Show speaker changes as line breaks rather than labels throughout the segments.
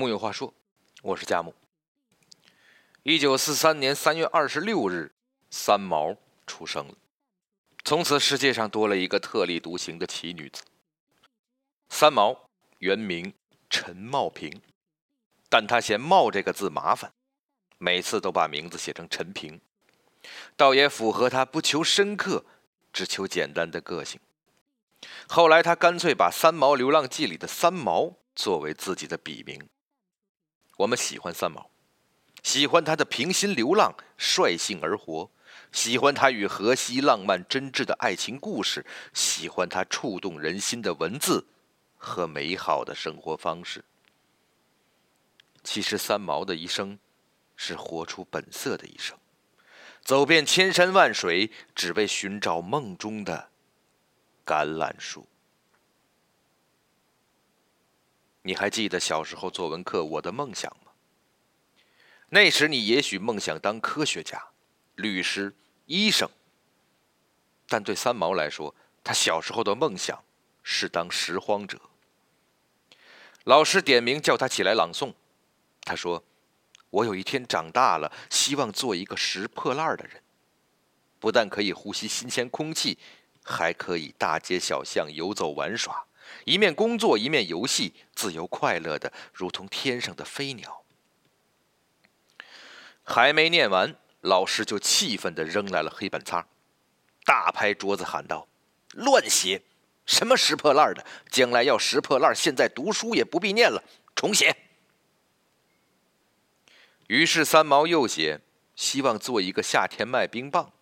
木有话说，我是佳木。一九四三年三月二十六日，三毛出生了。从此，世界上多了一个特立独行的奇女子。三毛原名陈茂平，但她嫌“茂”这个字麻烦，每次都把名字写成陈平，倒也符合她不求深刻，只求简单的个性。后来，她干脆把《三毛流浪记》里的“三毛”作为自己的笔名。我们喜欢三毛，喜欢他的平心流浪、率性而活，喜欢他与荷西浪漫真挚的爱情故事，喜欢他触动人心的文字和美好的生活方式。其实，三毛的一生是活出本色的一生，走遍千山万水，只为寻找梦中的橄榄树。你还记得小时候作文课我的梦想吗？那时你也许梦想当科学家、律师、医生，但对三毛来说，他小时候的梦想是当拾荒者。老师点名叫他起来朗诵，他说：“我有一天长大了，希望做一个拾破烂的人，不但可以呼吸新鲜空气，还可以大街小巷游走玩耍。”一面工作一面游戏，自由快乐的如同天上的飞鸟。还没念完，老师就气愤的扔来了黑板擦，大拍桌子喊道：“乱写！什么拾破烂的？将来要拾破烂，现在读书也不必念了，重写。”于是三毛又写，希望做一个夏天卖冰棒，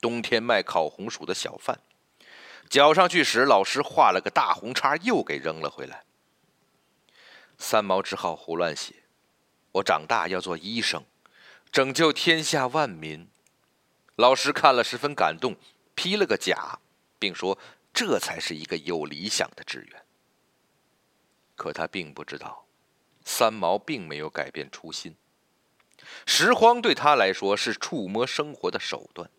冬天卖烤红薯的小贩。交上去时，老师画了个大红叉，又给扔了回来。三毛只好胡乱写：“我长大要做医生，拯救天下万民。”老师看了十分感动，批了个甲，并说：“这才是一个有理想的志愿。”可他并不知道，三毛并没有改变初心。拾荒对他来说是触摸生活的手段。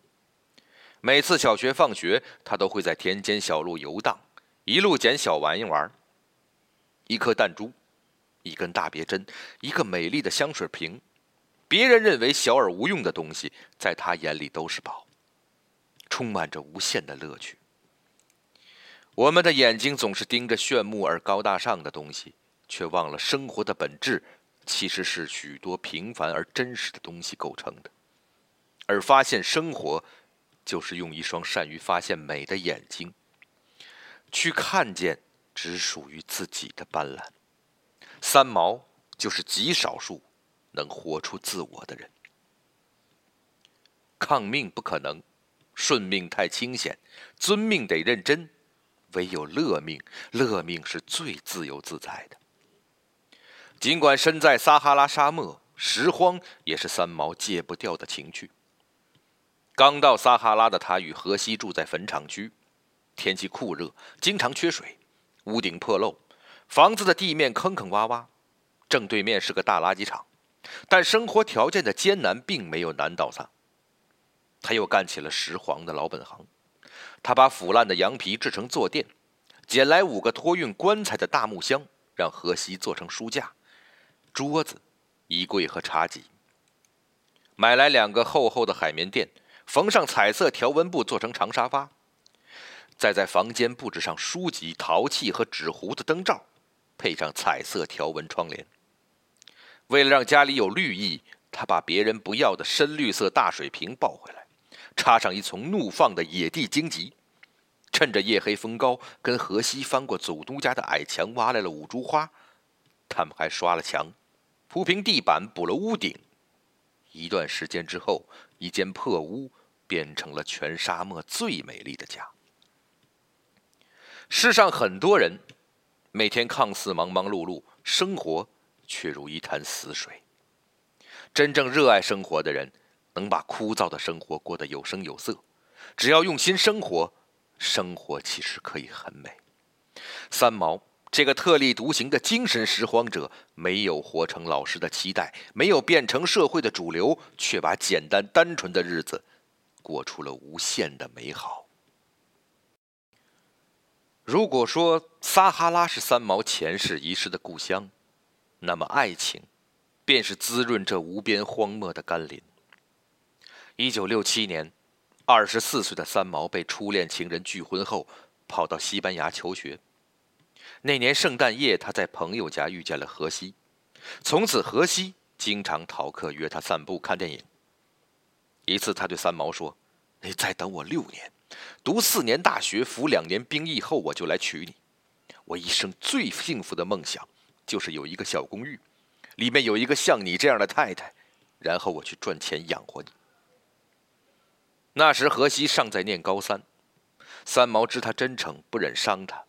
每次小学放学，他都会在田间小路游荡，一路捡小玩意玩。一颗弹珠，一根大别针，一个美丽的香水瓶，别人认为小而无用的东西，在他眼里都是宝，充满着无限的乐趣。我们的眼睛总是盯着炫目而高大上的东西，却忘了生活的本质其实是许多平凡而真实的东西构成的，而发现生活。就是用一双善于发现美的眼睛，去看见只属于自己的斑斓。三毛就是极少数能活出自我的人。抗命不可能，顺命太清闲，遵命得认真，唯有乐命，乐命是最自由自在的。尽管身在撒哈拉沙漠，拾荒也是三毛戒不掉的情趣。刚到撒哈拉的他与荷西住在坟场区，天气酷热，经常缺水，屋顶破漏，房子的地面坑坑洼洼，正对面是个大垃圾场。但生活条件的艰难并没有难倒他，他又干起了拾荒的老本行。他把腐烂的羊皮制成坐垫，捡来五个托运棺材的大木箱，让荷西做成书架、桌子、衣柜和茶几。买来两个厚厚的海绵垫。缝上彩色条纹布做成长沙发，再在房间布置上书籍、陶器和纸糊的灯罩，配上彩色条纹窗帘。为了让家里有绿意，他把别人不要的深绿色大水瓶抱回来，插上一丛怒放的野地荆棘。趁着夜黑风高，跟荷西翻过祖都家的矮墙，挖来了五株花。他们还刷了墙，铺平地板，补了屋顶。一段时间之后，一间破屋。变成了全沙漠最美丽的家。世上很多人，每天看似忙忙碌碌，生活却如一潭死水。真正热爱生活的人，能把枯燥的生活过得有声有色。只要用心生活，生活其实可以很美。三毛这个特立独行的精神拾荒者，没有活成老师的期待，没有变成社会的主流，却把简单单纯的日子。过出了无限的美好。如果说撒哈拉是三毛前世遗失的故乡，那么爱情，便是滋润这无边荒漠的甘霖。一九六七年，二十四岁的三毛被初恋情人拒婚后，跑到西班牙求学。那年圣诞夜，他在朋友家遇见了荷西，从此荷西经常逃课约他散步、看电影。一次，他对三毛说：“你再等我六年，读四年大学，服两年兵役后，我就来娶你。我一生最幸福的梦想，就是有一个小公寓，里面有一个像你这样的太太，然后我去赚钱养活你。”那时，荷西尚在念高三，三毛知他真诚，不忍伤他，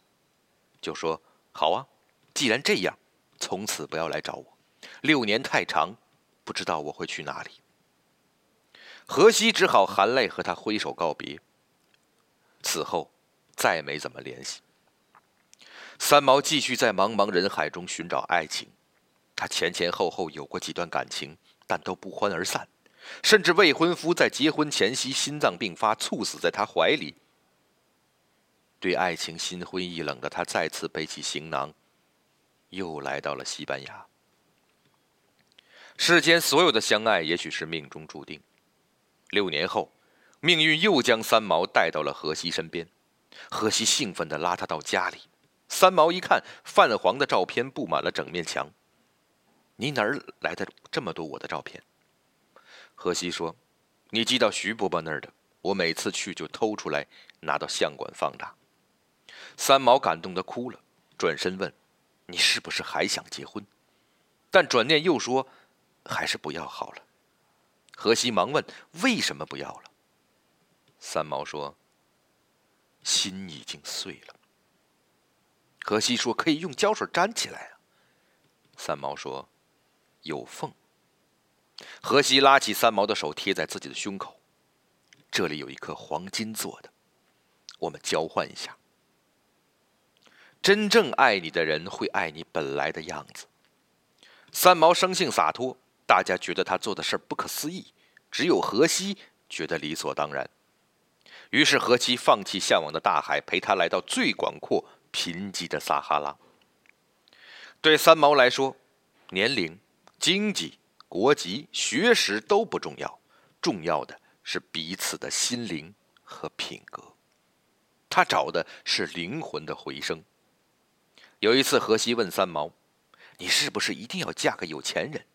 就说：“好啊，既然这样，从此不要来找我。六年太长，不知道我会去哪里。”荷西只好含泪和他挥手告别。此后，再没怎么联系。三毛继续在茫茫人海中寻找爱情，他前前后后有过几段感情，但都不欢而散，甚至未婚夫在结婚前夕心脏病发，猝死在他怀里。对爱情心灰意冷的他，再次背起行囊，又来到了西班牙。世间所有的相爱，也许是命中注定。六年后，命运又将三毛带到了荷西身边。荷西兴奋地拉他到家里。三毛一看，泛黄的照片布满了整面墙。你哪儿来的这么多我的照片？荷西说：“你寄到徐伯伯那儿的，我每次去就偷出来拿到相馆放大。”三毛感动的哭了，转身问：“你是不是还想结婚？”但转念又说：“还是不要好了。”荷西忙问：“为什么不要了？”三毛说：“心已经碎了。”荷西说：“可以用胶水粘起来啊。”三毛说：“有缝。”荷西拉起三毛的手，贴在自己的胸口：“这里有一颗黄金做的，我们交换一下。真正爱你的人会爱你本来的样子。”三毛生性洒脱。大家觉得他做的事不可思议，只有荷西觉得理所当然。于是荷西放弃向往的大海，陪他来到最广阔、贫瘠的撒哈拉。对三毛来说，年龄、经济、国籍、学识都不重要，重要的是彼此的心灵和品格。他找的是灵魂的回声。有一次，荷西问三毛：“你是不是一定要嫁个有钱人？”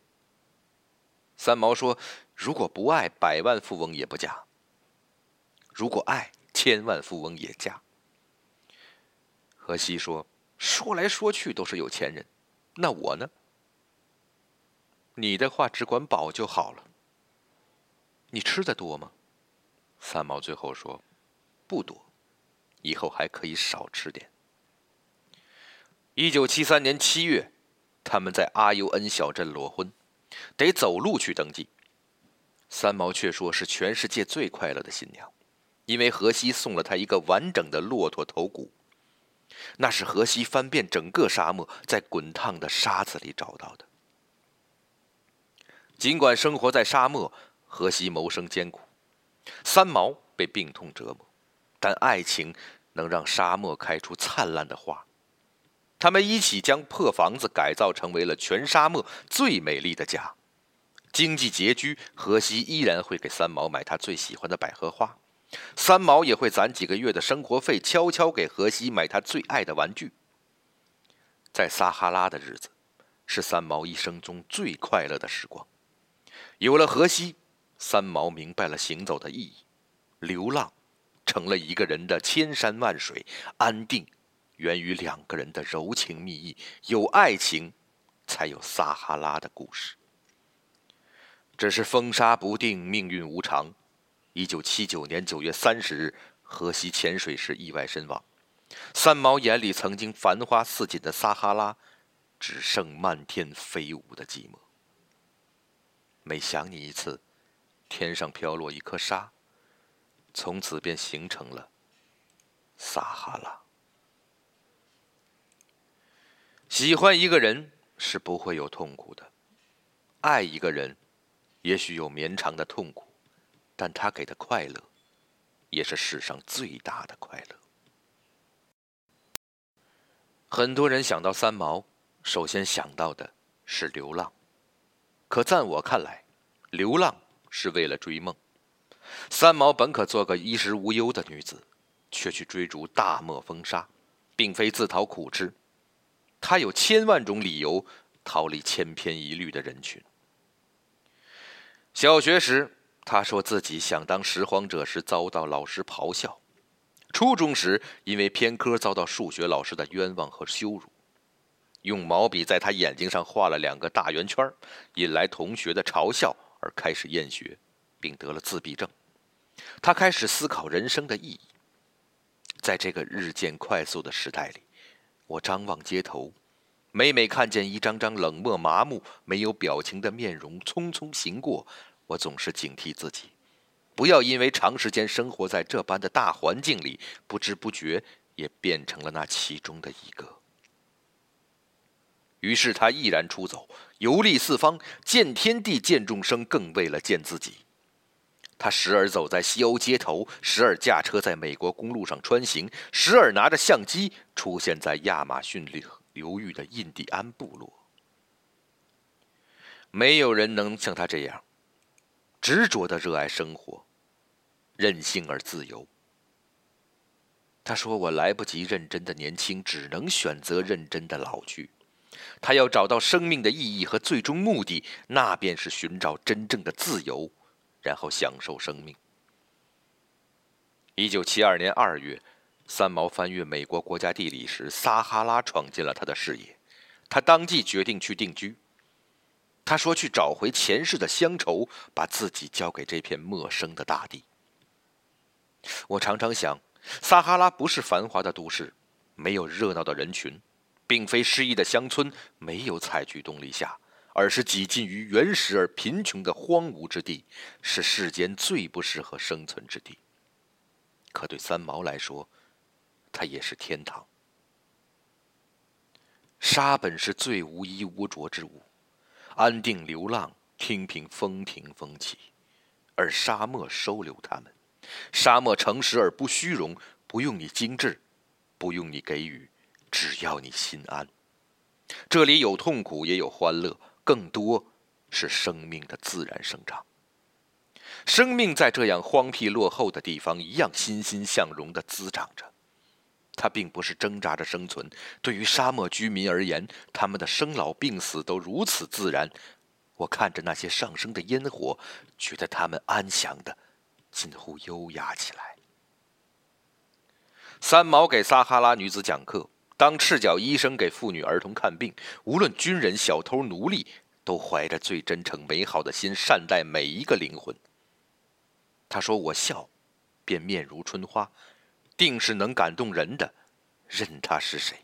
三毛说：“如果不爱，百万富翁也不嫁；如果爱，千万富翁也嫁。”荷西说：“说来说去都是有钱人，那我呢？你的话只管饱就好了。你吃的多吗？”三毛最后说：“不多，以后还可以少吃点。”一九七三年七月，他们在阿尤恩小镇裸婚。得走路去登记，三毛却说是全世界最快乐的新娘，因为荷西送了她一个完整的骆驼头骨，那是荷西翻遍整个沙漠，在滚烫的沙子里找到的。尽管生活在沙漠，荷西谋生艰苦，三毛被病痛折磨，但爱情能让沙漠开出灿烂的花。他们一起将破房子改造成为了全沙漠最美丽的家。经济拮据，荷西依然会给三毛买他最喜欢的百合花，三毛也会攒几个月的生活费，悄悄给荷西买他最爱的玩具。在撒哈拉的日子，是三毛一生中最快乐的时光。有了荷西，三毛明白了行走的意义，流浪成了一个人的千山万水，安定。源于两个人的柔情蜜意，有爱情，才有撒哈拉的故事。只是风沙不定，命运无常。一九七九年九月三十日，荷西潜水时意外身亡。三毛眼里曾经繁花似锦的撒哈拉，只剩漫天飞舞的寂寞。每想你一次，天上飘落一颗沙，从此便形成了撒哈拉。喜欢一个人是不会有痛苦的，爱一个人，也许有绵长的痛苦，但他给的快乐，也是世上最大的快乐。很多人想到三毛，首先想到的是流浪。可在我看来，流浪是为了追梦。三毛本可做个衣食无忧的女子，却去追逐大漠风沙，并非自讨苦吃。他有千万种理由逃离千篇一律的人群。小学时，他说自己想当拾荒者时遭到老师咆哮；初中时，因为偏科遭到数学老师的冤枉和羞辱。用毛笔在他眼睛上画了两个大圆圈，引来同学的嘲笑，而开始厌学，并得了自闭症。他开始思考人生的意义。在这个日渐快速的时代里，我张望街头，每每看见一张张冷漠麻木、没有表情的面容匆匆行过，我总是警惕自己，不要因为长时间生活在这般的大环境里，不知不觉也变成了那其中的一个。于是他毅然出走，游历四方，见天地，见众生，更为了见自己。他时而走在西欧街头，时而驾车在美国公路上穿行，时而拿着相机出现在亚马逊流流域的印第安部落。没有人能像他这样执着的热爱生活，任性而自由。他说：“我来不及认真的年轻，只能选择认真的老去。”他要找到生命的意义和最终目的，那便是寻找真正的自由，然后享受生命。一九七二年二月，三毛翻阅美国国家地理时，撒哈拉闯进了他的视野，他当即决定去定居。他说：“去找回前世的乡愁，把自己交给这片陌生的大地。”我常常想，撒哈拉不是繁华的都市，没有热闹的人群。并非诗意的乡村没有采菊东篱下，而是几近于原始而贫穷的荒芜之地，是世间最不适合生存之地。可对三毛来说，它也是天堂。沙本是最无衣无着之物，安定流浪，听凭风停风起，而沙漠收留他们。沙漠诚实而不虚荣，不用你精致，不用你给予。只要你心安，这里有痛苦，也有欢乐，更多是生命的自然生长。生命在这样荒僻落后的地方，一样欣欣向荣的滋长着。它并不是挣扎着生存。对于沙漠居民而言，他们的生老病死都如此自然。我看着那些上升的烟火，觉得他们安详的，近乎优雅起来。三毛给撒哈拉女子讲课。当赤脚医生给妇女儿童看病，无论军人、小偷、奴隶，都怀着最真诚、美好的心善待每一个灵魂。他说：“我笑，便面如春花，定是能感动人的，任他是谁。”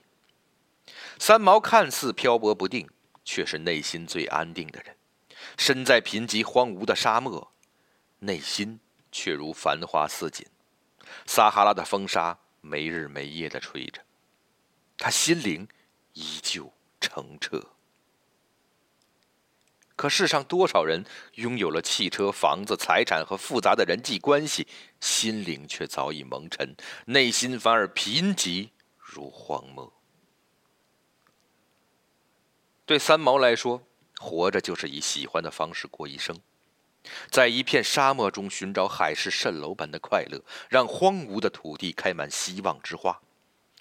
三毛看似漂泊不定，却是内心最安定的人。身在贫瘠荒芜的沙漠，内心却如繁花似锦。撒哈拉的风沙没日没夜的吹着。他心灵依旧澄澈，可世上多少人拥有了汽车、房子、财产和复杂的人际关系，心灵却早已蒙尘，内心反而贫瘠如荒漠。对三毛来说，活着就是以喜欢的方式过一生，在一片沙漠中寻找海市蜃楼般的快乐，让荒芜的土地开满希望之花。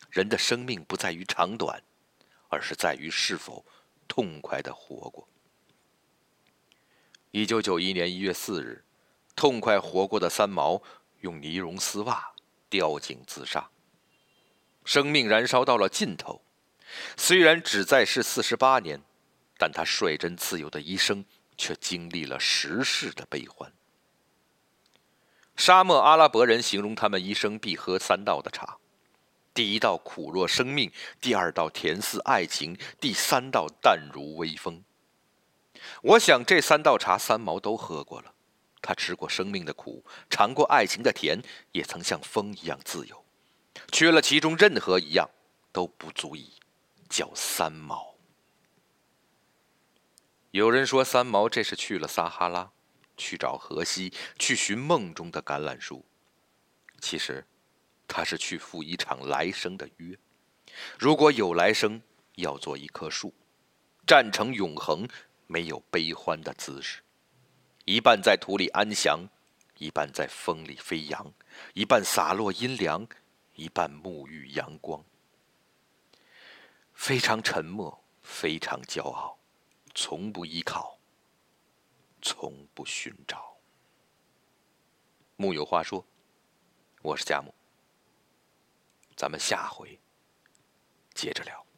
人的生命不在于长短，而是在于是否痛快的活过。一九九一年一月四日，痛快活过的三毛用尼绒丝袜吊颈自杀。生命燃烧到了尽头，虽然只在世四十八年，但他率真自由的一生却经历了十世的悲欢。沙漠阿拉伯人形容他们一生必喝三道的茶。第一道苦若生命，第二道甜似爱情，第三道淡如微风。我想这三道茶，三毛都喝过了。他吃过生命的苦，尝过爱情的甜，也曾像风一样自由。缺了其中任何一样，都不足以叫三毛。有人说三毛这是去了撒哈拉，去找荷西，去寻梦中的橄榄树。其实。他是去赴一场来生的约，如果有来生，要做一棵树，站成永恒，没有悲欢的姿势。一半在土里安详，一半在风里飞扬，一半洒落阴凉，一半沐浴阳光。非常沉默，非常骄傲，从不依靠，从不寻找。木有话说，我是贾木，咱们下回接着聊。